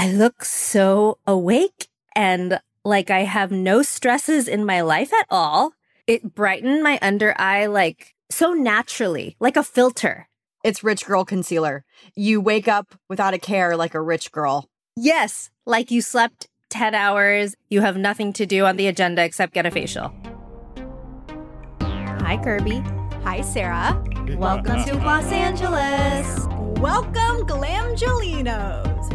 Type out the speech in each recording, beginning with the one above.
I look so awake and like I have no stresses in my life at all. It brightened my under eye like so naturally, like a filter. It's rich girl concealer. You wake up without a care like a rich girl. Yes, like you slept 10 hours, you have nothing to do on the agenda except get a facial. Hi, Kirby. Hi, Sarah. Welcome to Los Angeles. Welcome, Glamgelinos.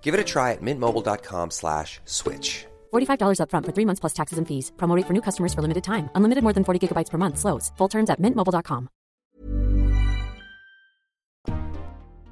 Give it a try at mintmobile.com slash switch. $45 upfront for three months plus taxes and fees. Promo rate for new customers for limited time. Unlimited more than 40 gigabytes per month. Slows. Full terms at mintmobile.com.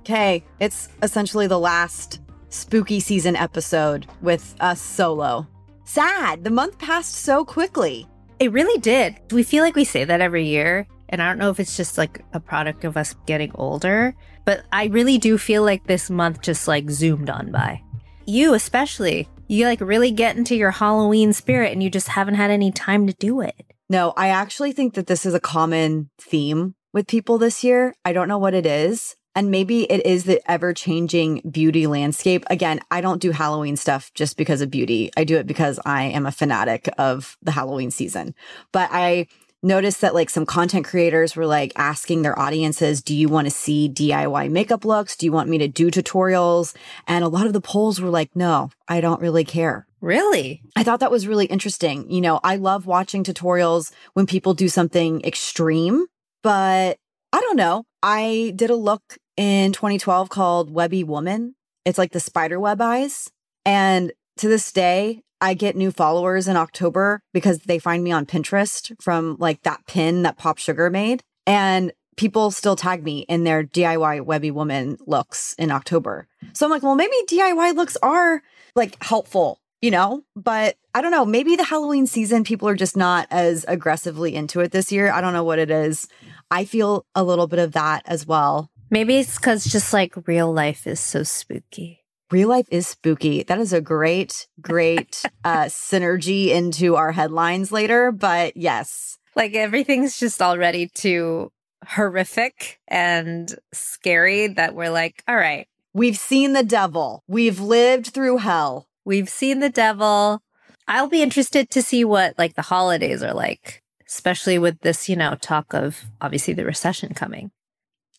Okay, it's essentially the last spooky season episode with us solo. Sad. The month passed so quickly. It really did. Do we feel like we say that every year. And I don't know if it's just like a product of us getting older, but I really do feel like this month just like zoomed on by. You, especially, you like really get into your Halloween spirit and you just haven't had any time to do it. No, I actually think that this is a common theme with people this year. I don't know what it is. And maybe it is the ever changing beauty landscape. Again, I don't do Halloween stuff just because of beauty. I do it because I am a fanatic of the Halloween season. But I noticed that like some content creators were like asking their audiences, do you want to see DIY makeup looks? Do you want me to do tutorials? And a lot of the polls were like, no, I don't really care. Really? I thought that was really interesting. You know, I love watching tutorials when people do something extreme, but I don't know. I did a look in 2012 called Webby Woman. It's like the spider web eyes. And to this day, I get new followers in October because they find me on Pinterest from like that pin that Pop Sugar made. And people still tag me in their DIY Webby Woman looks in October. So I'm like, well, maybe DIY looks are like helpful, you know? But I don't know. Maybe the Halloween season, people are just not as aggressively into it this year. I don't know what it is. I feel a little bit of that as well. Maybe it's because just like real life is so spooky. Real life is spooky. That is a great, great uh, synergy into our headlines later. But yes, Like everything's just already too horrific and scary that we're like, all right, we've seen the devil. We've lived through hell. we've seen the devil. I'll be interested to see what like the holidays are like, especially with this, you know, talk of obviously the recession coming.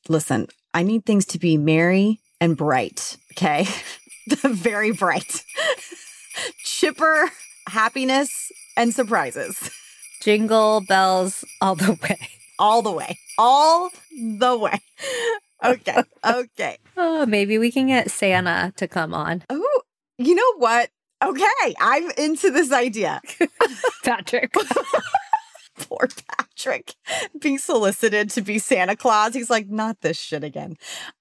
Listen, I need things to be merry and bright. Okay. Very bright. Chipper, happiness, and surprises Jingle bells all the way. all the way. All the way. Okay. Okay. Oh, maybe we can get Santa to come on. Oh, you know what? Okay. I'm into this idea. Patrick. Poor Patrick being solicited to be Santa Claus. He's like, not this shit again.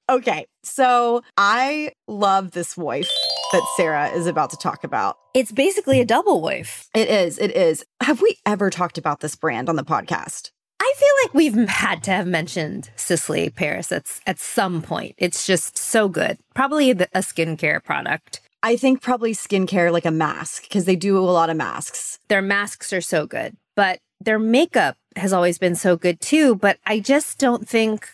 Okay. So I love this wife that Sarah is about to talk about. it's basically a double wife. It is. It is. Have we ever talked about this brand on the podcast? I feel like we've had to have mentioned Sisley Paris at, at some point. It's just so good. Probably the, a skincare product. I think probably skincare like a mask because they do a lot of masks. Their masks are so good, but their makeup has always been so good too. But I just don't think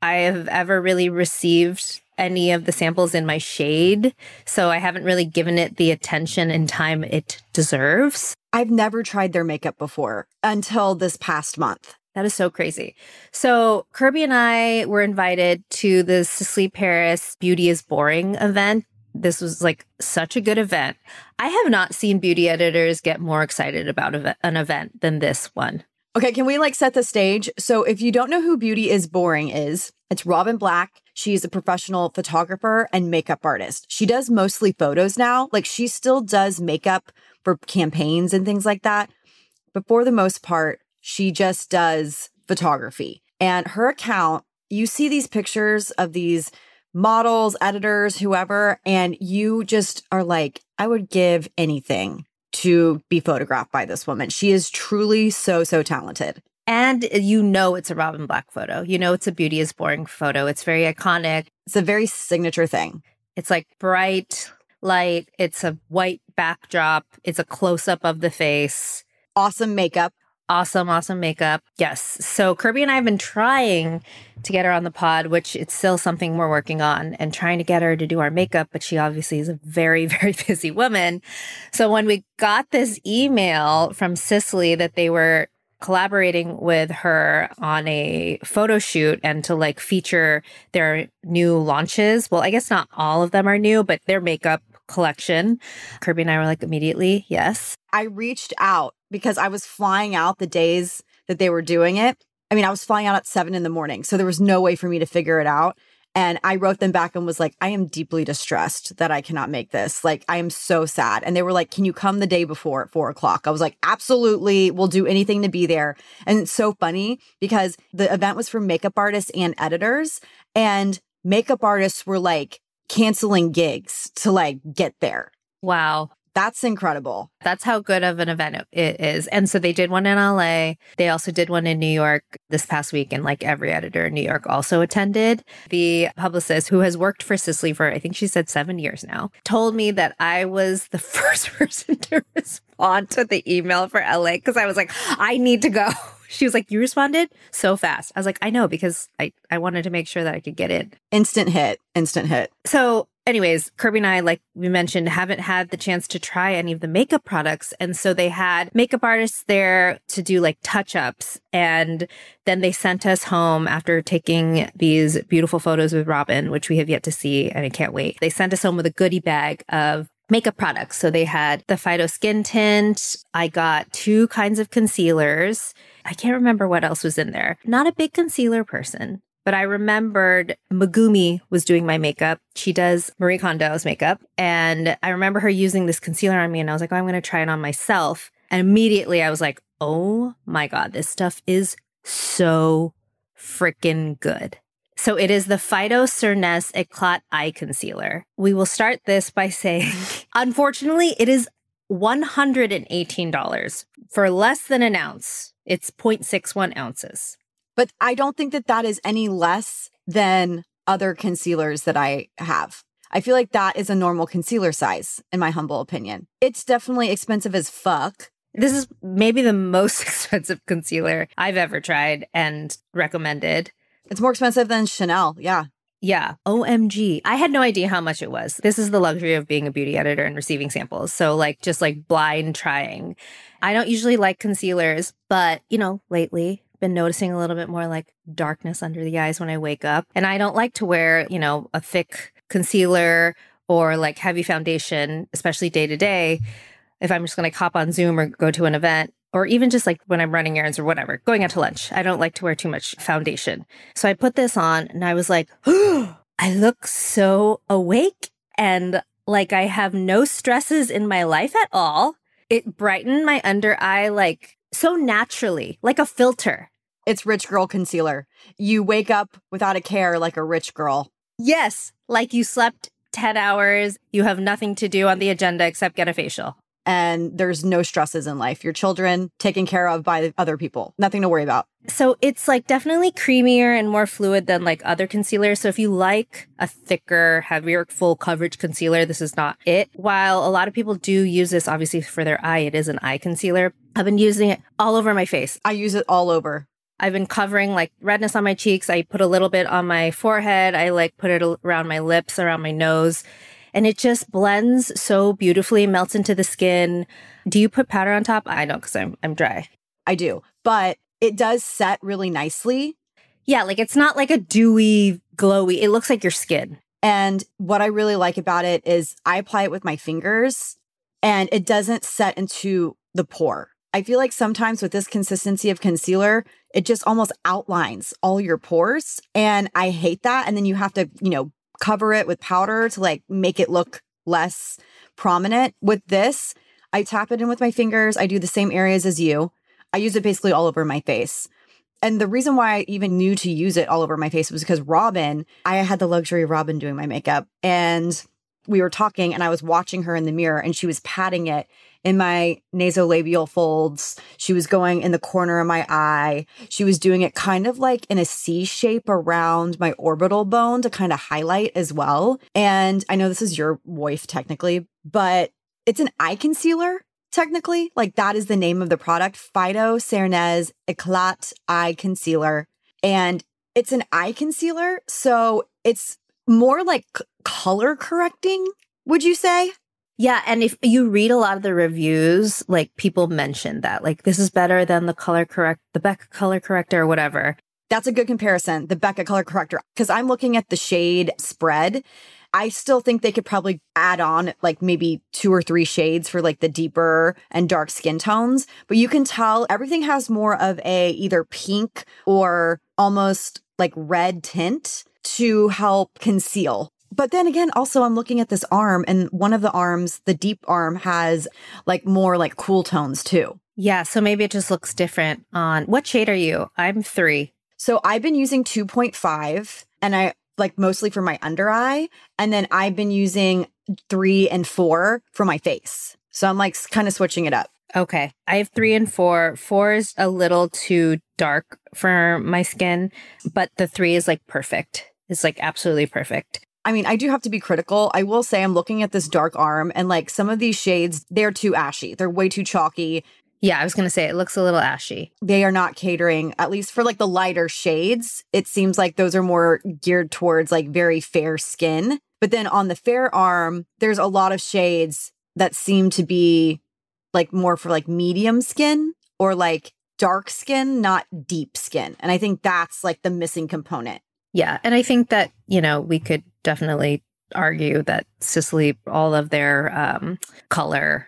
I have ever really received any of the samples in my shade. So I haven't really given it the attention and time it deserves. I've never tried their makeup before until this past month. That is so crazy. So Kirby and I were invited to the Sisley Paris Beauty is Boring event. This was like such a good event. I have not seen beauty editors get more excited about an event than this one. Okay, can we like set the stage? So, if you don't know who Beauty is Boring is, it's Robin Black. She's a professional photographer and makeup artist. She does mostly photos now. Like, she still does makeup for campaigns and things like that. But for the most part, she just does photography. And her account, you see these pictures of these models, editors, whoever, and you just are like, I would give anything to be photographed by this woman. She is truly so, so talented. And you know it's a Robin Black photo. You know it's a Beauty is Boring photo. It's very iconic. It's a very signature thing. It's like bright light. It's a white backdrop. It's a close up of the face. Awesome makeup. Awesome, awesome makeup. Yes. So Kirby and I have been trying to get her on the pod, which it's still something we're working on and trying to get her to do our makeup, but she obviously is a very, very busy woman. So when we got this email from Sisley that they were collaborating with her on a photo shoot and to like feature their new launches. Well, I guess not all of them are new, but their makeup collection. Kirby and I were like immediately, yes. I reached out because I was flying out the days that they were doing it. I mean, I was flying out at seven in the morning, so there was no way for me to figure it out. And I wrote them back and was like, I am deeply distressed that I cannot make this. Like, I am so sad. And they were like, Can you come the day before at four o'clock? I was like, Absolutely. We'll do anything to be there. And it's so funny because the event was for makeup artists and editors. And makeup artists were like canceling gigs to like get there. Wow. That's incredible. That's how good of an event it is. And so they did one in LA. They also did one in New York this past week. And like every editor in New York also attended. The publicist who has worked for Sisley for, I think she said seven years now, told me that I was the first person to respond to the email for LA because I was like, I need to go. She was like, You responded so fast. I was like, I know because I, I wanted to make sure that I could get in. Instant hit, instant hit. So anyways, Kirby and I, like we mentioned, haven't had the chance to try any of the makeup products. And so they had makeup artists there to do like touch ups. And then they sent us home after taking these beautiful photos with Robin, which we have yet to see. And I can't wait. They sent us home with a goodie bag of makeup products. So they had the Phyto Skin Tint. I got two kinds of concealers. I can't remember what else was in there. Not a big concealer person, but I remembered Megumi was doing my makeup. She does Marie Kondo's makeup. And I remember her using this concealer on me. And I was like, oh, I'm going to try it on myself. And immediately I was like, oh my God, this stuff is so freaking good. So it is the Phyto Cernes Eclat Eye Concealer. We will start this by saying, unfortunately, it is $118 for less than an ounce. It's 0.61 ounces. But I don't think that that is any less than other concealers that I have. I feel like that is a normal concealer size, in my humble opinion. It's definitely expensive as fuck. This is maybe the most expensive concealer I've ever tried and recommended. It's more expensive than Chanel. Yeah. Yeah. OMG. I had no idea how much it was. This is the luxury of being a beauty editor and receiving samples. So, like, just like blind trying. I don't usually like concealers, but, you know, lately, been noticing a little bit more like darkness under the eyes when I wake up. And I don't like to wear, you know, a thick concealer or like heavy foundation, especially day to day. If I'm just going to hop on Zoom or go to an event, or even just like when I'm running errands or whatever, going out to lunch, I don't like to wear too much foundation. So I put this on and I was like, oh, I look so awake and like I have no stresses in my life at all. It brightened my under eye like so naturally, like a filter. It's rich girl concealer. You wake up without a care like a rich girl. Yes, like you slept 10 hours, you have nothing to do on the agenda except get a facial. And there's no stresses in life. Your children taken care of by other people. Nothing to worry about. So it's like definitely creamier and more fluid than like other concealers. So if you like a thicker, heavier, full coverage concealer, this is not it. While a lot of people do use this obviously for their eye, it is an eye concealer. I've been using it all over my face. I use it all over. I've been covering like redness on my cheeks. I put a little bit on my forehead. I like put it around my lips, around my nose. And it just blends so beautifully, melts into the skin. Do you put powder on top? I don't because I'm I'm dry. I do. But it does set really nicely. Yeah, like it's not like a dewy, glowy. It looks like your skin. And what I really like about it is I apply it with my fingers and it doesn't set into the pore. I feel like sometimes with this consistency of concealer, it just almost outlines all your pores. And I hate that. And then you have to, you know, cover it with powder to like make it look less prominent. With this, I tap it in with my fingers. I do the same areas as you. I use it basically all over my face. And the reason why I even knew to use it all over my face was because Robin, I had the luxury of Robin doing my makeup. And we were talking and I was watching her in the mirror and she was patting it in my nasolabial folds. She was going in the corner of my eye. She was doing it kind of like in a C shape around my orbital bone to kind of highlight as well. And I know this is your wife technically, but it's an eye concealer technically. Like that is the name of the product, Phyto Cernes Eclat Eye Concealer. And it's an eye concealer. So it's more like c- color correcting, would you say? Yeah, and if you read a lot of the reviews, like people mention that, like this is better than the color correct, the Becca color corrector or whatever. That's a good comparison, the Becca color corrector, because I'm looking at the shade spread. I still think they could probably add on like maybe two or three shades for like the deeper and dark skin tones, but you can tell everything has more of a either pink or almost like red tint to help conceal. But then again, also I'm looking at this arm and one of the arms, the deep arm has like more like cool tones too. Yeah, so maybe it just looks different on what shade are you? I'm three. So I've been using 2.5 and I like mostly for my under eye. And then I've been using three and four for my face. So I'm like kind of switching it up. Okay. I have three and four. Four is a little too dark for my skin, but the three is like perfect. It's like absolutely perfect. I mean, I do have to be critical. I will say I'm looking at this dark arm and like some of these shades, they're too ashy. They're way too chalky. Yeah, I was going to say it looks a little ashy. They are not catering, at least for like the lighter shades. It seems like those are more geared towards like very fair skin. But then on the fair arm, there's a lot of shades that seem to be like more for like medium skin or like dark skin, not deep skin. And I think that's like the missing component. Yeah. And I think that, you know, we could definitely argue that Sisley, all of their um, color,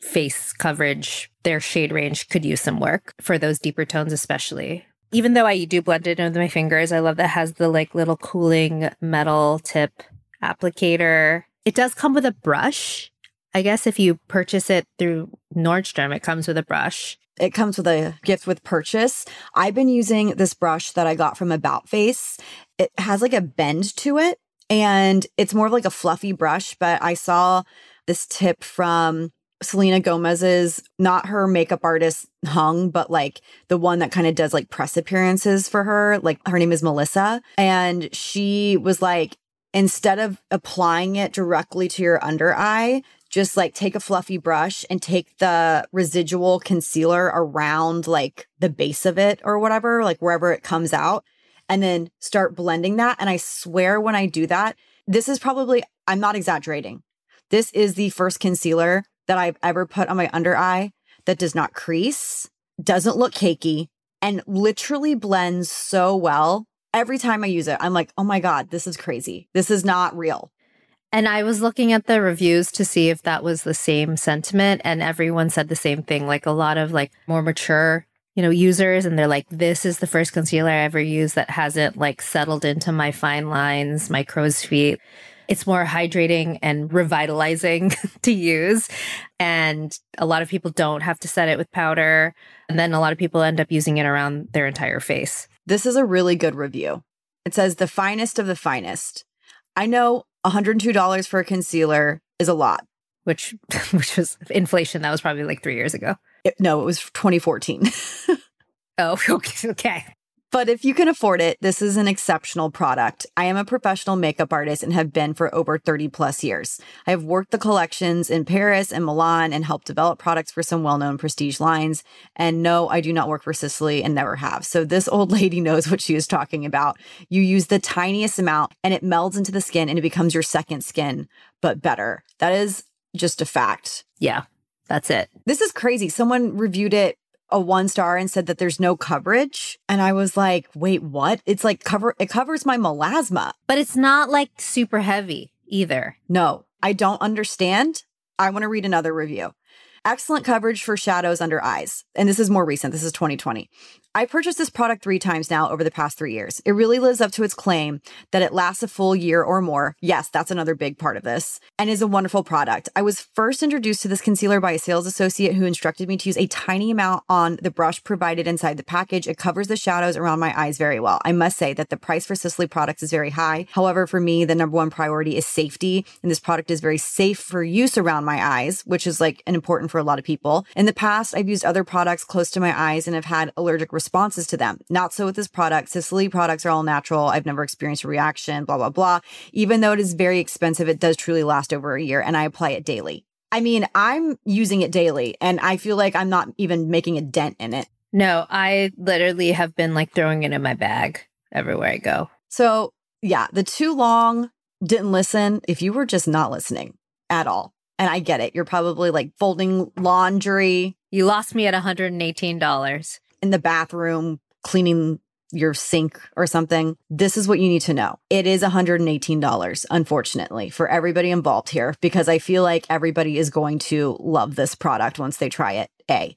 face coverage, their shade range could use some work for those deeper tones, especially. Even though I do blend it with my fingers, I love that has the like little cooling metal tip applicator. It does come with a brush. I guess if you purchase it through Nordstrom, it comes with a brush. It comes with a gift with purchase. I've been using this brush that I got from About Face. It has like a bend to it and it's more of like a fluffy brush, but I saw this tip from Selena Gomez's, not her makeup artist Hung, but like the one that kind of does like press appearances for her. Like her name is Melissa. And she was like, instead of applying it directly to your under eye, just like take a fluffy brush and take the residual concealer around like the base of it or whatever, like wherever it comes out, and then start blending that. And I swear when I do that, this is probably, I'm not exaggerating. This is the first concealer that I've ever put on my under eye that does not crease, doesn't look cakey, and literally blends so well. Every time I use it, I'm like, oh my God, this is crazy. This is not real. And I was looking at the reviews to see if that was the same sentiment and everyone said the same thing like a lot of like more mature, you know, users and they're like this is the first concealer I ever used that hasn't like settled into my fine lines, my crow's feet. It's more hydrating and revitalizing to use. And a lot of people don't have to set it with powder. And then a lot of people end up using it around their entire face. This is a really good review. It says the finest of the finest. I know $102 for a concealer is a lot. Which which was inflation. That was probably like three years ago. It, no, it was 2014. oh, okay. But if you can afford it, this is an exceptional product. I am a professional makeup artist and have been for over 30 plus years. I have worked the collections in Paris and Milan and helped develop products for some well known prestige lines. And no, I do not work for Sisley and never have. So this old lady knows what she is talking about. You use the tiniest amount and it melds into the skin and it becomes your second skin, but better. That is just a fact. Yeah, that's it. This is crazy. Someone reviewed it a one star and said that there's no coverage. And I was like, wait, what? It's like cover, it covers my melasma. But it's not like super heavy either. No, I don't understand. I want to read another review. Excellent coverage for shadows under eyes. And this is more recent. This is 2020. I purchased this product three times now over the past three years. It really lives up to its claim that it lasts a full year or more. Yes, that's another big part of this and is a wonderful product. I was first introduced to this concealer by a sales associate who instructed me to use a tiny amount on the brush provided inside the package. It covers the shadows around my eyes very well. I must say that the price for Sisley products is very high. However, for me, the number one priority is safety. And this product is very safe for use around my eyes, which is like an important for a lot of people. In the past, I've used other products close to my eyes and have had allergic responses to them. Not so with this product. Sisley products are all natural. I've never experienced a reaction, blah, blah, blah. Even though it is very expensive, it does truly last over a year and I apply it daily. I mean, I'm using it daily and I feel like I'm not even making a dent in it. No, I literally have been like throwing it in my bag everywhere I go. So, yeah, the too long didn't listen. If you were just not listening at all, and I get it, you're probably like folding laundry You lost me at $118. In the bathroom, cleaning your sink or something. This is what you need to know. It is $118, unfortunately, for everybody involved here, because I feel like everybody is going to love this product once they try it. A.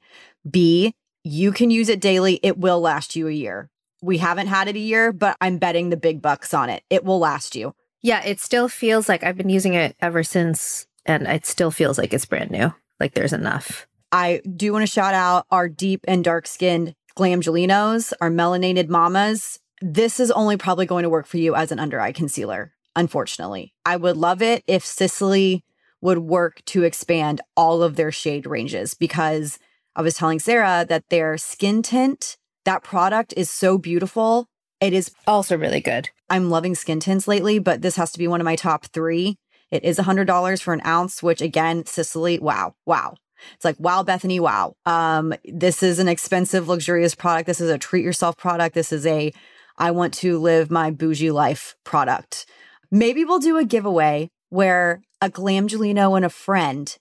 B. You can use it daily. It will last you a year. We haven't had it a year, but I'm betting the big bucks on it. It will last you. Yeah, it still feels like I've been using it ever since, and it still feels like it's brand new. Like there's enough. I do want to shout out our deep and dark skinned glamgelinos, our melanated mamas. This is only probably going to work for you as an under eye concealer, unfortunately. I would love it if Sisley would work to expand all of their shade ranges because I was telling Sarah that their skin tint, that product is so beautiful. It is, Also, really good. I'm loving skin tints lately, but this has to be one of my top three. It is $100 for an ounce, which again, Sisley, wow, wow. It's like, wow, Bethany, wow. Um, this is an expensive, luxurious product. This is a treat yourself product. This is a, I want to live my bougie life product. Maybe we'll do a giveaway where a Glamgelino and a friend,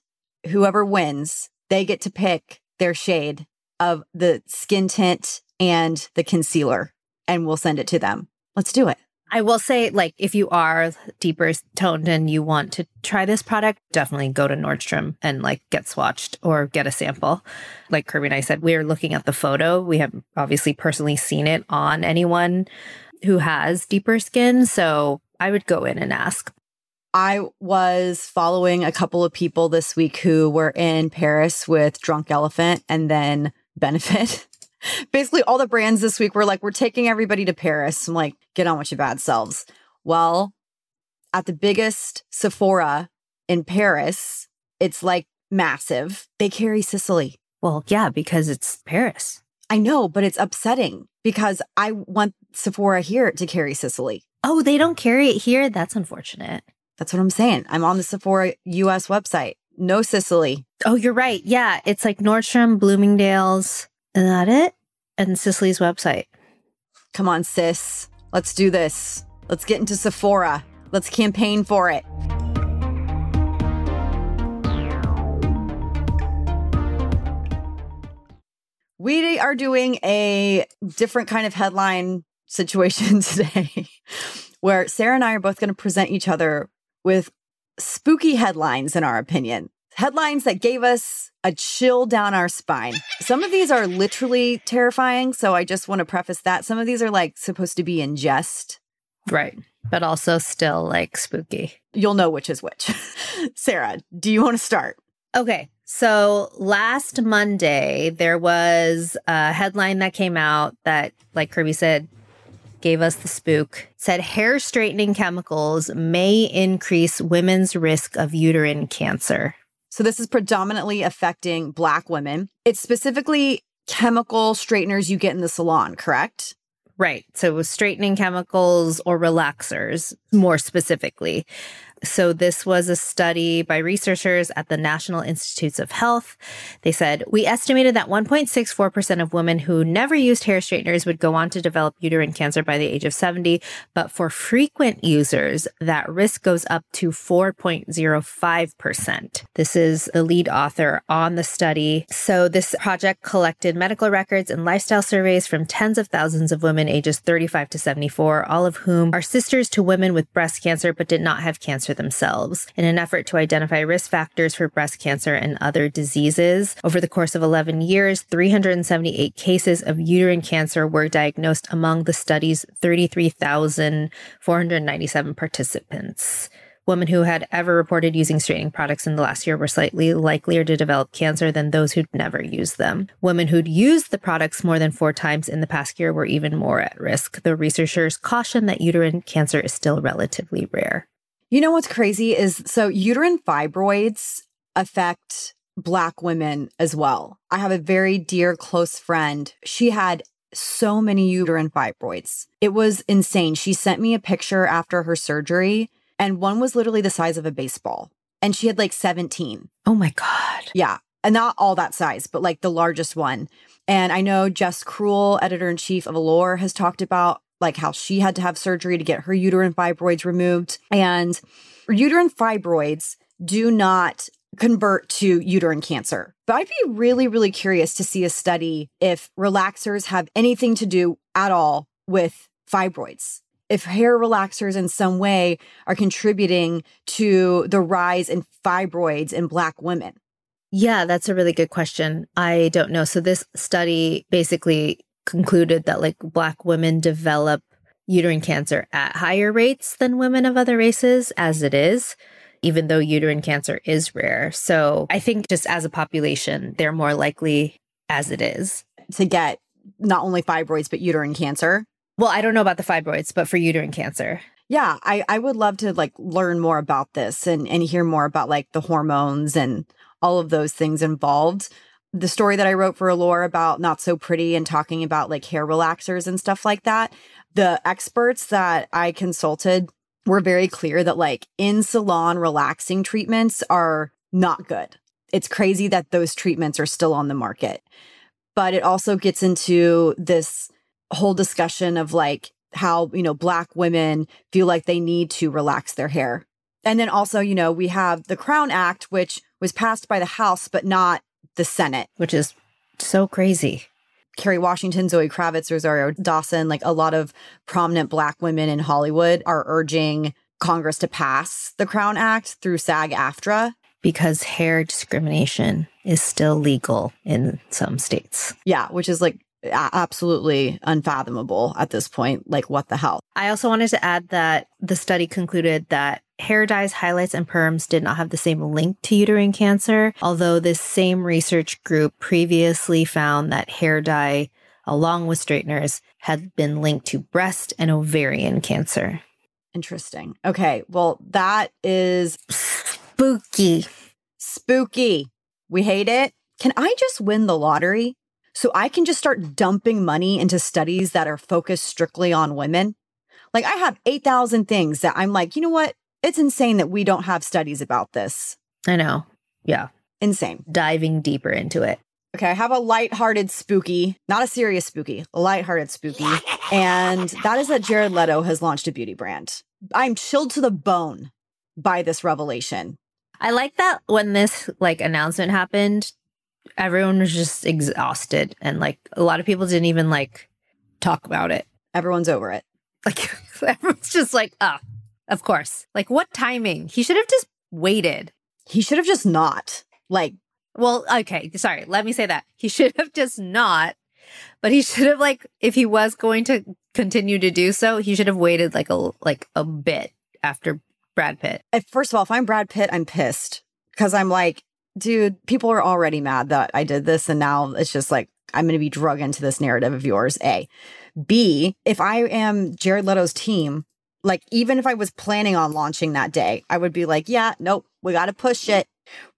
whoever wins, they get to pick their shade of the skin tint and the concealer, and we'll send it to them. Let's do it. I will say, like, if you are deeper toned and you want to try this product, definitely go to Nordstrom and like get swatched or get a sample. Like Kirby and I said, we're looking at the photo. We have obviously personally seen it on anyone who has deeper skin. So I would go in and ask. I was following a couple of people this week who were in Paris with Drunk Elephant and then Benefit. Basically, all the brands this week were like, we're taking everybody to Paris. I'm like, get on with your bad selves. Well, at the biggest Sephora in Paris, it's like massive. They carry Sisley. Well, yeah, because it's Paris. I know, but it's upsetting because I want Sephora here to carry Sisley. Oh, they don't carry it here? That's unfortunate. That's what I'm saying. I'm on the Sephora US website. No Sisley. Oh, you're right. Yeah, it's like Nordstrom, Bloomingdale's. Is that it? And Sisley's website. Come on, sis. Let's do this. Let's get into Sephora. Let's campaign for it. We are doing a different kind of headline situation today where Sarah and I are both going to present each other with spooky headlines, in our opinion. Headlines that gave us a chill down our spine. Some of these are literally terrifying. So I just want to preface that. Some of these are like supposed to be in jest. Right. But also still like spooky. You'll know which is which. Sarah, do you want to start? Okay. So last Monday, there was a headline that came out that, like Kirby said, gave us the spook. Said hair straightening chemicals may increase women's risk of uterine cancer. So this is predominantly affecting Black women. It's specifically chemical straighteners you get in the salon, correct? Right. So straightening chemicals or relaxers, more specifically. So this was a study by researchers at the National Institutes of Health. They said, we estimated that 1.64% of women who never used hair straighteners would go on to develop uterine cancer by the age of 70. But for frequent users, that risk goes up to 4.05%. This is the lead author on the study. So this project collected medical records and lifestyle surveys from tens of thousands of women ages 35 to 74, all of whom are sisters to women with breast cancer but did not have cancer cancer themselves. In an effort to identify risk factors for breast cancer and other diseases, over the course of 11 years, 378 cases of uterine cancer were diagnosed among the study's 33,497 participants. Women who had ever reported using straightening products in the last year were slightly likelier to develop cancer than those who'd never used them. Women who'd used the products more than four times in the past year were even more at risk. The researchers caution that uterine cancer is still relatively rare. You know what's crazy is so uterine fibroids affect Black women as well. I have a very dear close friend. She had so many uterine fibroids. It was insane. She sent me a picture after her surgery and one was literally the size of a baseball. And she had like 17. Oh my God. Yeah. And not all that size, but like the largest one. And I know Jess Cruel, editor in chief of Allure, has talked about like how she had to have surgery to get her uterine fibroids removed. And uterine fibroids do not convert to uterine cancer. But I'd be really, really curious to see a study if relaxers have anything to do at all with fibroids if hair relaxers in some way are contributing to the rise in fibroids in Black women? Yeah, that's a really good question. I don't know. So, this study basically concluded that like Black women develop uterine cancer at higher rates than women of other races, as it is, even though uterine cancer is rare. So, I think just as a population, they're more likely as it is to get not only fibroids, but uterine cancer. Well, I don't know about the fibroids, but for uterine cancer. Yeah, I, I would love to like learn more about this and, and hear more about like the hormones and all of those things involved. The story that I wrote for Allure about Not So Pretty and talking about like hair relaxers and stuff like that. The experts that I consulted were very clear that like in salon relaxing treatments are not good. It's crazy that those treatments are still on the market. But it also gets into this whole discussion of like how, you know, black women feel like they need to relax their hair. And then also, you know, we have the Crown Act, which was passed by the House, but not the Senate. Which is so crazy. Kerry Washington, Zoe Kravitz, Rosario Dawson, like a lot of prominent black women in Hollywood are urging Congress to pass the Crown Act through SAG AFTRA. Because hair discrimination is still legal in some states. Yeah, which is like absolutely unfathomable at this point. Like, what the hell? I also wanted to add that the study concluded that hair dyes, highlights, and perms did not have the same link to uterine cancer, although this same research group previously found that hair dye, along with straighteners, had been linked to breast and ovarian cancer. Interesting. Okay. Well, that is spooky. Spooky. We hate it. Can I just win the lottery? So I can just start dumping money into studies that are focused strictly on women. Like I have 8,000 things that I'm like, you know what? It's insane that we don't have studies about this. I know. Yeah. Insane. Diving deeper into it. Okay, I have a light-hearted spooky, not a serious spooky, a light-hearted spooky. And that is that Jared Leto has launched a beauty brand. I'm chilled to the bone by this revelation. I like that when this like announcement happened, everyone was just exhausted and like a lot of people didn't even like talk about it. Everyone's over it. Like everyone's just like, oh, of course. Like what timing? He should have just waited. He should have just not. Like, well, okay, sorry. Let me say that. He should have just not. But he should have like if he was going to continue to do so, he should have waited like a like a bit after Brad Pitt. First of all, if I'm Brad Pitt, I'm pissed because I'm like, dude, people are already mad that I did this. And now it's just like, I'm going to be drug into this narrative of yours. A. B, if I am Jared Leto's team, like even if I was planning on launching that day, I would be like, yeah, nope, we got to push it.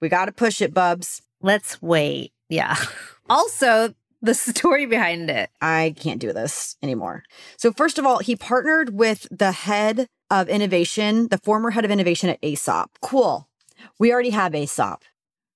We got to push it, bubs. Let's wait. Yeah. also, the story behind it. I can't do this anymore. So, first of all, he partnered with the head of innovation, the former head of innovation at Aesop. Cool. We already have Aesop.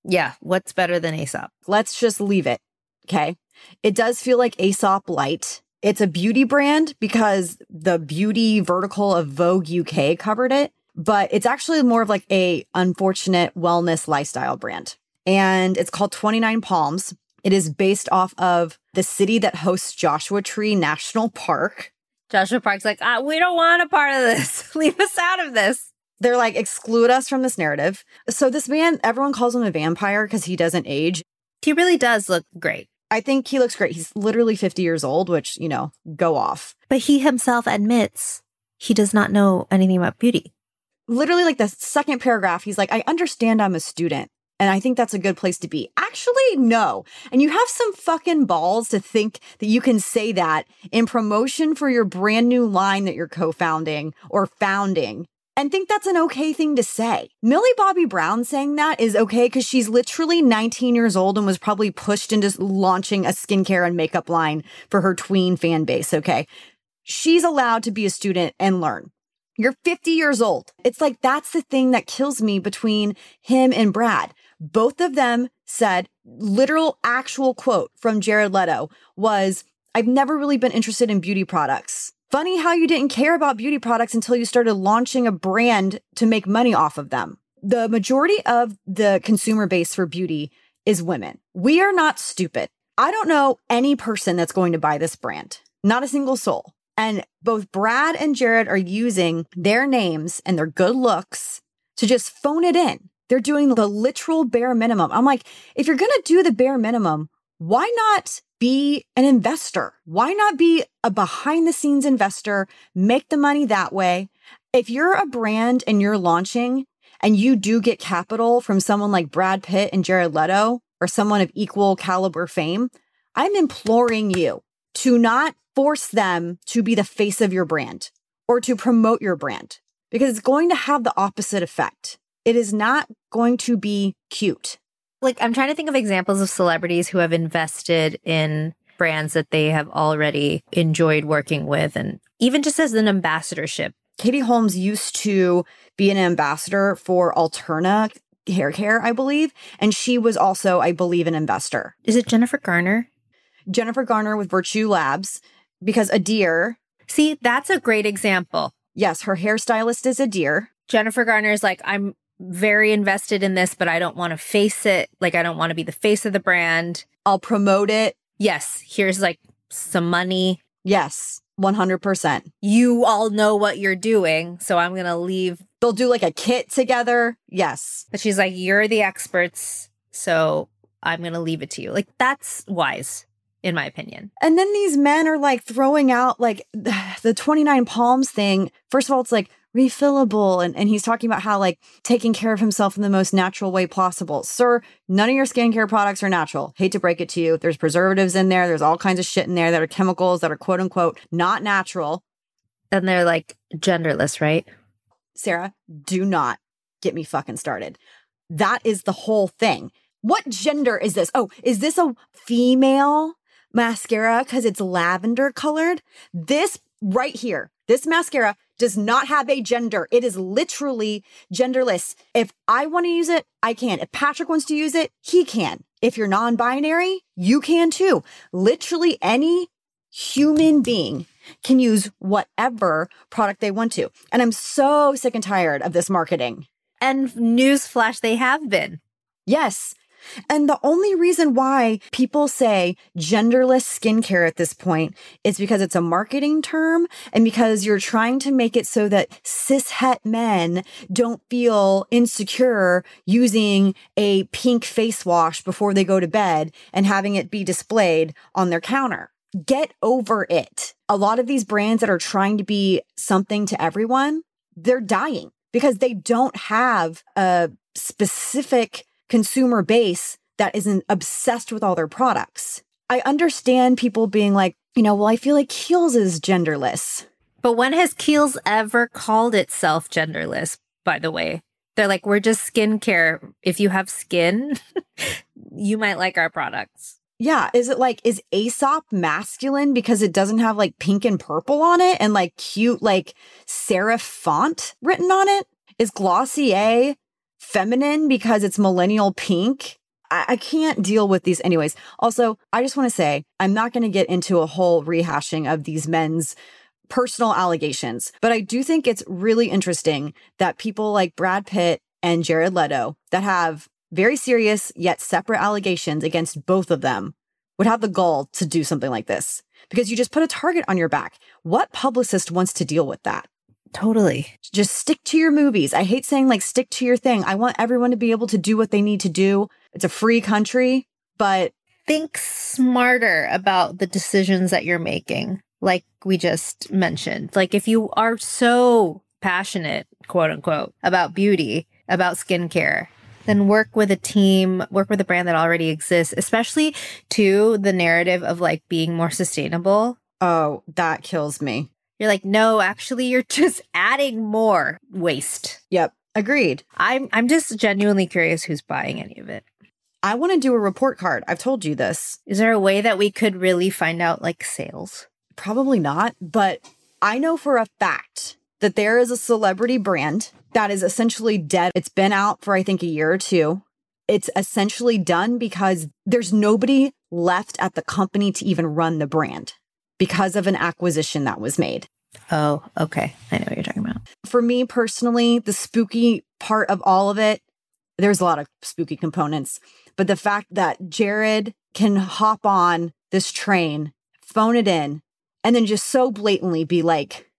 Yeah. What's better than Aesop? Let's just leave it. Okay. It does feel like Aesop Light. It's a beauty brand because the beauty vertical of Vogue UK covered it, but it's actually more of like a unfortunate wellness lifestyle brand. And it's called 29 Palms. It is based off of the city that hosts Joshua Tree National Park. Joshua Park's like, ah, we don't want a part of this. Leave us out of this. They're like, exclude us from this narrative. So this man, everyone calls him a vampire because he doesn't age. He really does look great. I think he looks great. He's literally 50 years old, which, you know, go off. But he himself admits he does not know anything about beauty. Literally, like the second paragraph, he's like, I understand I'm a student. And I think that's a good place to be. Actually, no. And you have some fucking balls to think that you can say that in promotion for your brand new line that you're co founding or founding and think that's an okay thing to say. Millie Bobby Brown saying that is okay because she's literally 19 years old and was probably pushed into launching a skincare and makeup line for her tween fan base. Okay. She's allowed to be a student and learn. You're 50 years old. It's like that's the thing that kills me between him and Brad. Both of them said, literal actual quote from Jared Leto was, I've never really been interested in beauty products. Funny how you didn't care about beauty products until you started launching a brand to make money off of them. The majority of the consumer base for beauty is women. We are not stupid. I don't know any person that's going to buy this brand, not a single soul. And both Brad and Jared are using their names and their good looks to just phone it in. They're doing the literal bare minimum. I'm like, if you're going to do the bare minimum, why not be an investor? Why not be a behind the scenes investor? Make the money that way. If you're a brand and you're launching and you do get capital from someone like Brad Pitt and Jared Leto or someone of equal caliber fame, I'm imploring you to not force them to be the face of your brand or to promote your brand because it's going to have the opposite effect. It is not going to be cute. Like, I'm trying to think of examples of celebrities who have invested in brands that they have already enjoyed working with, and even just as an ambassadorship. Katie Holmes used to be an ambassador for Alterna hair care, I believe. And she was also, I believe, an investor. Is it Jennifer Garner? Jennifer Garner with Virtue Labs, because Adir, See, that's a great example. yes, her hairstylist is Adir. Jennifer Garner is like, I'm very invested in this, but I don't want to face it. Like, I don't want to be the face of the brand. I'll promote it. Yes, here's like some money. Yes, 100%. You all know what you're doing. So I'm going to leave. They'll do like a kit together. Yes. But she's like, You're the experts. So I'm going to leave it to you. Like, that's wise, in my opinion. And then these men are like throwing out like the 29 Palms thing. First of all, it's like refillable. And, and he's talking about how like taking care of himself in the most natural way possible. Sir, none of your skincare products are natural. Hate to break it to you. There's preservatives in there. There's all kinds of shit in there that are chemicals that are quote unquote not natural. And they're like genderless, right? Sarah, do not get me fucking started. That is the whole thing. What gender is this? Oh, is this a female mascara because it's lavender colored? This right here, this mascara does not have a gender. It is literally genderless. If I want to use it, I can. If Patrick wants to use it, he can. If you're non binary, you can too. Literally any human being can use whatever product they want to. And I'm so sick and tired of this marketing. And newsflash, they have been. Yes. And the only reason why people say genderless skincare at this point is because it's a marketing term and because you're trying to make it so that cishet men don't feel insecure using a pink face wash before they go to bed and having it be displayed on their counter. Get over it. A lot of these brands that are trying to be something to everyone, they're dying because they don't have a specific consumer base that isn't obsessed with all their products. I understand people being like, you know, well, I feel like Kiehl's is genderless. But when has Kiehl's ever called itself genderless, by the way? They're like, we're just skincare. If you have skin, you might like our products. Yeah. Is it like, is Aesop masculine because it doesn't have like pink and purple on it and like cute, like serif font written on it? Is Glossier feminine because it's millennial pink? I, I can't deal with these anyways. Also, I just want to say, I'm not going to get into a whole rehashing of these men's personal allegations, but I do think it's really interesting that people like Brad Pitt and Jared Leto that have very serious yet separate allegations against both of them would have the gall to do something like this because you just put a target on your back. What publicist wants to deal with that? Totally. Just stick to your movies. I hate saying like stick to your thing. I want everyone to be able to do what they need to do. It's a free country, but Think smarter about the decisions that you're making, like we just mentioned. Like if you are so passionate, quote unquote, about beauty, about skincare, then work with a team, work with a brand that already exists, especially to the narrative of like being more sustainable. oh, that kills me. You're like, no, actually, you're just adding more waste. Yep. Agreed. I'm I'm just genuinely curious who's buying any of it. I want to do a report card. I've told you this. Is there a way that we could really find out like sales? Probably not, but I know for a fact that there is a celebrity brand that is essentially dead. It's been out for, I think, a year or two. It's essentially done because there's nobody left at the company to even run the brand because of an acquisition that was made. Oh, okay. I know what you're talking about. For me personally, the spooky part of all of it, there's a lot of spooky components, but the fact that Jared can hop on this train, phone it in, and then just so blatantly be like,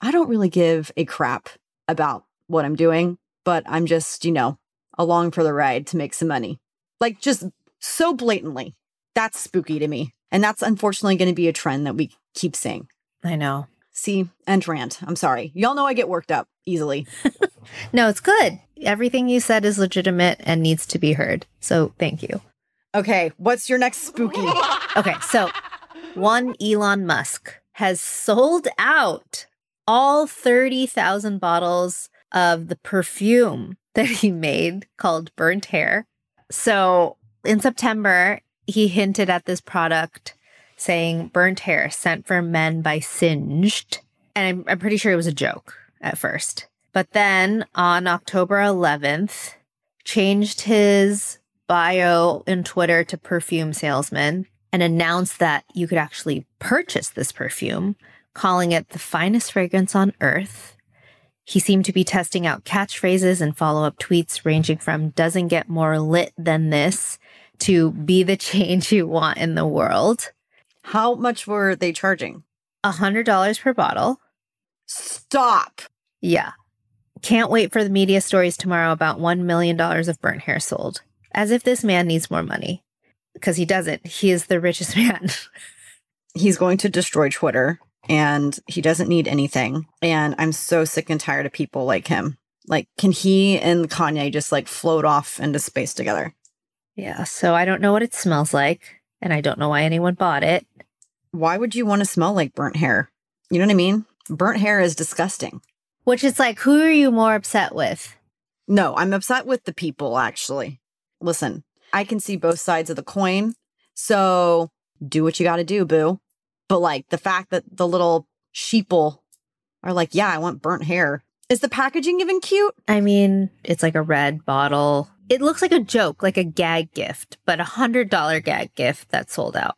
I don't really give a crap about what I'm doing, but I'm just, you know, along for the ride to make some money. Like just so blatantly. That's spooky to me. And that's unfortunately going to be a trend that we keep seeing. I know. See, and rant. I'm sorry. Y'all know I get worked up easily. No, it's good. Everything you said is legitimate and needs to be heard. So thank you. Okay, what's your next spooky? Okay, so one Elon Musk has sold out all 30,000 bottles of the perfume that he made called Burnt Hair. So in September, he hinted at this product saying burnt hair sent for men by Singed. And I'm, I'm pretty sure it was a joke at first. But then on October 11th, changed his bio in Twitter to perfume salesman and announced that you could actually purchase this perfume, calling it the finest fragrance on earth. He seemed to be testing out catchphrases and follow up tweets ranging from doesn't get more lit than this to be the change you want in the world. How much were they charging? A $100 per bottle. Stop. Yeah. Can't wait for the media stories tomorrow about $1 million of burnt hair sold. As if this man needs more money. Because he doesn't. He is the richest man. He's going to destroy Twitter and he doesn't need anything. And I'm so sick and tired of people like him. Like, can he and Kanye just like float off into space together? Yeah. So I don't know what it smells like. And I don't know why anyone bought it. Why would you want to smell like burnt hair? You know what I mean? Burnt hair is disgusting. Which is like, who are you more upset with? No, I'm upset with the people, actually. Listen, I can see both sides of the coin. So do what you got to do, boo. But like the fact that the little sheeple are like, yeah, I want burnt hair. Is the packaging even cute? I mean, it's like a red bottle. It looks like a joke, like a gag gift, but a hundred dollar gag gift that sold out.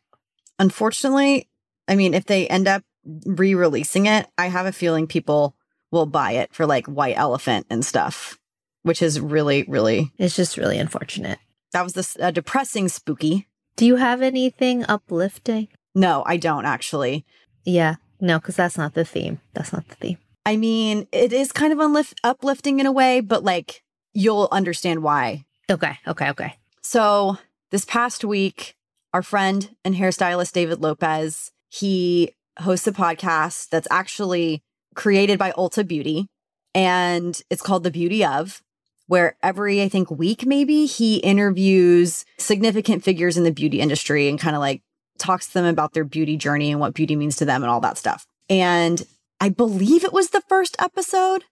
Unfortunately, I mean, if they end up re releasing it, I have a feeling people will buy it for like white elephant and stuff, which is really, really, It's just really unfortunate. that was this uh, depressing spooky. Do you have anything uplifting? No, I don't actually. Yeah, no, because that's not the theme. That's not the theme. I mean, it is kind of unlift- uplifting in a way, but like you'll understand why. Okay, okay, okay. So this past week, our friend and hairstylist David Lopez, he hosts a podcast that's actually created by Ulta Beauty and it's called The Beauty of where every I think week maybe he interviews significant figures in the beauty industry and kind of like talks to them about their beauty journey and what beauty means to them and all that stuff. And I believe it was the first episode,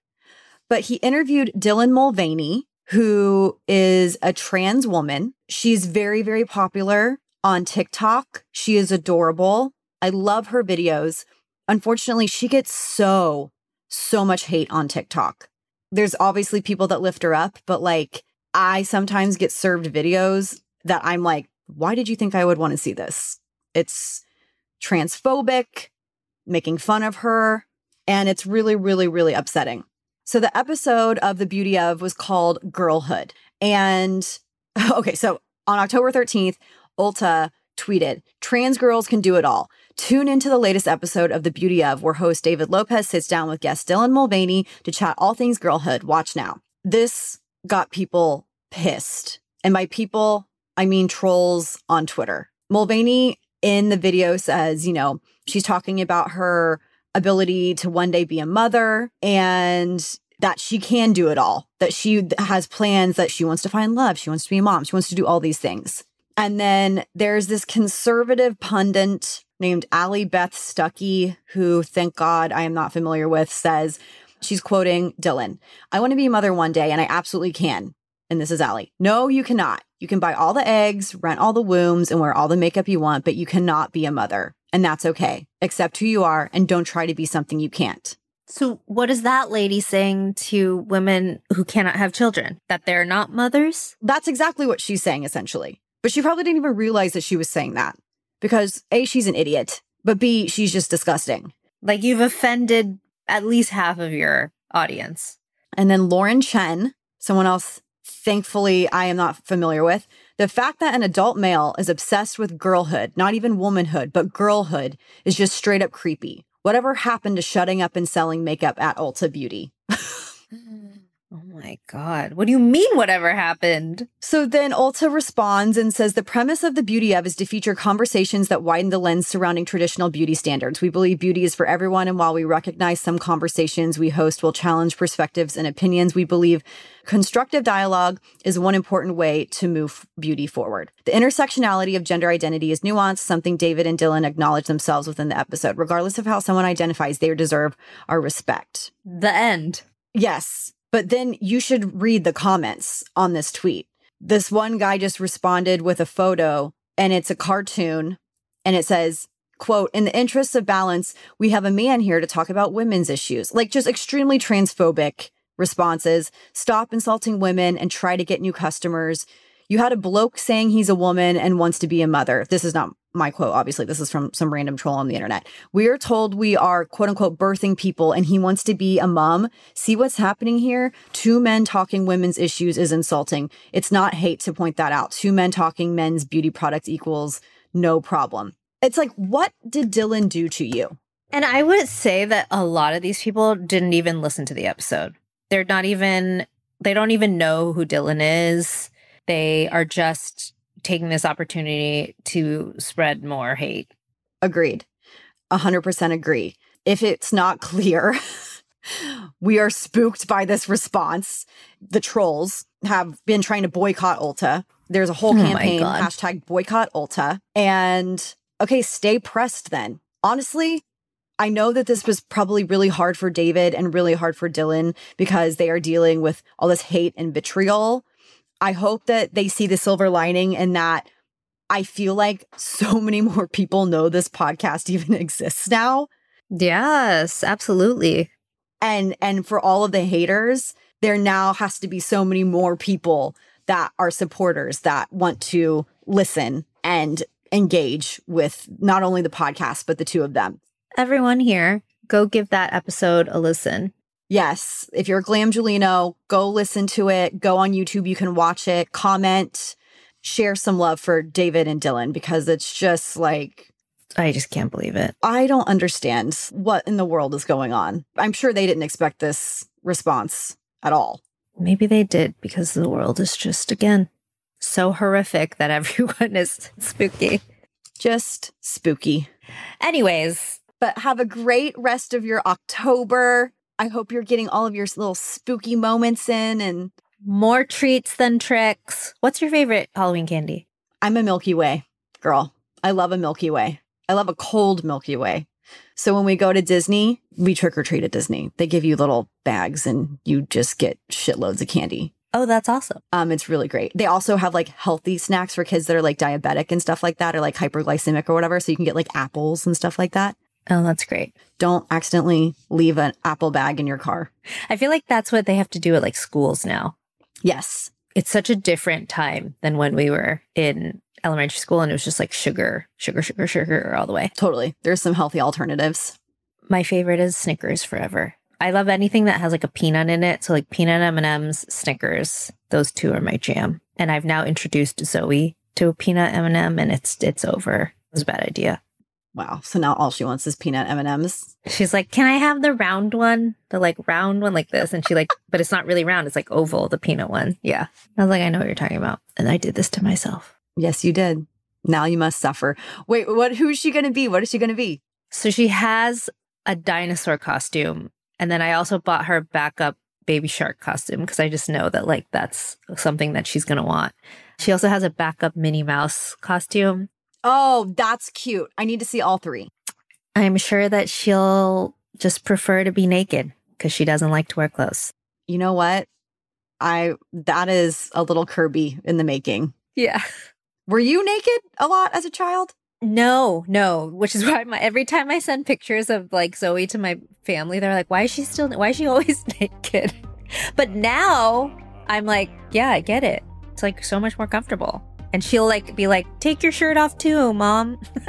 but he interviewed Dylan Mulvaney, who is a trans woman. She's very, very popular on TikTok. She is adorable. I love her videos. Unfortunately, she gets so, so much hate on TikTok. There's obviously people that lift her up, but like I sometimes get served videos that I'm like, why did you think I would want to see this? It's transphobic, making fun of her, and it's really, really, really upsetting. So the episode of The Beauty of was called Girlhood. And okay, so on October 13th, Ulta tweeted, trans girls can do it all. Tune into the latest episode of The Beauty of, where host David Lopez sits down with guest Dylan Mulvaney to chat all things girlhood. Watch now. This got people pissed. And by people, I mean trolls on Twitter. Mulvaney in the video says, you know, she's talking about her ability to one day be a mother and that she can do it all, that she has plans, that she wants to find love, she wants to be a mom, she wants to do all these things. And then there's this conservative pundit named Allie Beth Stuckey, who, thank God, I am not familiar with, says, she's quoting Dylan, I want to be a mother one day, and I absolutely can. And this is Allie. No, you cannot. You can buy all the eggs, rent all the wombs, and wear all the makeup you want, but you cannot be a mother. And that's okay. Accept who you are and don't try to be something you can't. So, what is that lady saying to women who cannot have children? That they're not mothers? That's exactly what she's saying, essentially. But she probably didn't even realize that she was saying that because A, she's an idiot, but B, she's just disgusting. Like, you've offended at least half of your audience. And then Lauren Chen, someone else, thankfully, I am not familiar with. The fact that an adult male is obsessed with girlhood, not even womanhood, but girlhood, is just straight up creepy. Whatever happened to shutting up and selling makeup at Ulta Beauty? Mm-hmm. Oh my God. What do you mean, whatever happened? So then Ulta responds and says the premise of the Beauty of is to feature conversations that widen the lens surrounding traditional beauty standards. We believe beauty is for everyone. And while we recognize some conversations we host will challenge perspectives and opinions, we believe constructive dialogue is one important way to move beauty forward. The intersectionality of gender identity is nuanced, something David and Dylan acknowledge themselves within the episode. Regardless of how someone identifies, they deserve our respect. The end. Yes. But then you should read the comments on this tweet. This one guy just responded with a photo and it's a cartoon and it says, quote, in the interests of balance, we have a man here to talk about women's issues. Like just extremely transphobic responses. Stop insulting women and try to get new customers. You had a bloke saying he's a woman and wants to be a mother. This is not my quote, obviously. This is from some random troll on the internet. We are told we are quote unquote birthing people and he wants to be a mom. See what's happening here? Two men talking women's issues is insulting. It's not hate to point that out. Two men talking men's beauty products equals no problem. It's like, what did Dylan do to you? And I would say that a lot of these people didn't even listen to the episode. They're not even, they don't even know who Dylan is. They are just taking this opportunity to spread more hate. Agreed. 100% agree. If it's not clear, we are spooked by this response. The trolls have been trying to boycott Ulta. There's a whole Oh campaign, God. hashtag boycott Ulta. And okay, stay pressed then. Honestly, I know that this was probably really hard for David and really hard for Dylan because they are dealing with all this hate and vitriol. I hope that they see the silver lining and that I feel like so many more people know this podcast even exists now. Yes, absolutely. And and for all of the haters, there now has to be so many more people that are supporters that want to listen and engage with not only the podcast but the two of them. Everyone here, go give that episode a listen. Yes, if you're a Glam Julino, go listen to it. Go on YouTube, you can watch it, comment, share some love for David and Dylan because it's just like I just can't believe it. I don't understand what in the world is going on. I'm sure they didn't expect this response at all. Maybe they did because the world is just, again, so horrific that everyone is spooky. Just spooky. Anyways, But have a great rest of your October. I hope you're getting all of your little spooky moments in. And more treats than tricks. What's your favorite Halloween candy? I'm a Milky Way girl. I love a Milky Way. I love a cold Milky Way. So when we go to Disney, we trick or treat at Disney. They give you little bags and you just get shitloads of candy. Oh, that's awesome. Um, it's really great. They also have like healthy snacks for kids that are like diabetic and stuff like that, or like hyperglycemic or whatever. So you can get like apples and stuff like that. Oh, that's great. Don't accidentally leave an apple bag in your car. I feel like that's what they have to do at like schools now. Yes. It's such a different time than when we were in elementary school and it was just like sugar, sugar, sugar, sugar all the way. Totally. There's some healthy alternatives. My favorite is Snickers forever. I love anything that has like a peanut in it. So like peanut M&Ms, Snickers, those two are my jam. And I've now introduced Zoe to a peanut M&M and it's it's over. It was a bad idea. Wow. So now all she wants is peanut M&Ms. She's like, "Can I have the round one? The like round one like this?" And she like, "But it's not really round. It's like oval, the peanut one." Yeah. I was like, "I know what you're talking about." And I did this to myself. Yes, you did. Now you must suffer. Wait, what who's she going to be? What is she going to be? So she has a dinosaur costume, and then I also bought her backup baby shark costume because I just know that like that's something that she's going to want. She also has a backup Minnie Mouse costume. Oh, that's cute. I need to see all three. I'm sure that she'll just prefer to be naked because she doesn't like to wear clothes. You know what? I that is a little Kirby in the making. Yeah. Were you naked a lot as a child? No, no. Which is why my every time I send pictures of like Zoe to my family, they're like, "Why is she still? Why is she always naked?" But now I'm like, "Yeah, I get it. It's like so much more comfortable." And she'll like be like, "Take your shirt off too, mom."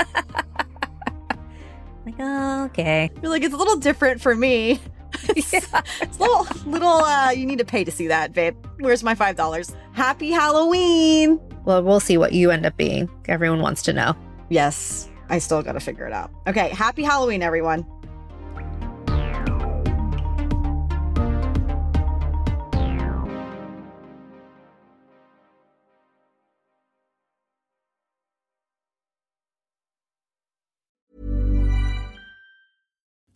like, oh, okay. You're like, it's a little different for me. Yeah. It's a little, little, uh, you need to pay to see that, babe. Where's my $5? Happy Halloween. Well, we'll see what you end up being. Everyone wants to know. Yes, I still got to figure it out. Okay. Happy Halloween, everyone.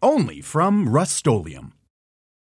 Only from Rust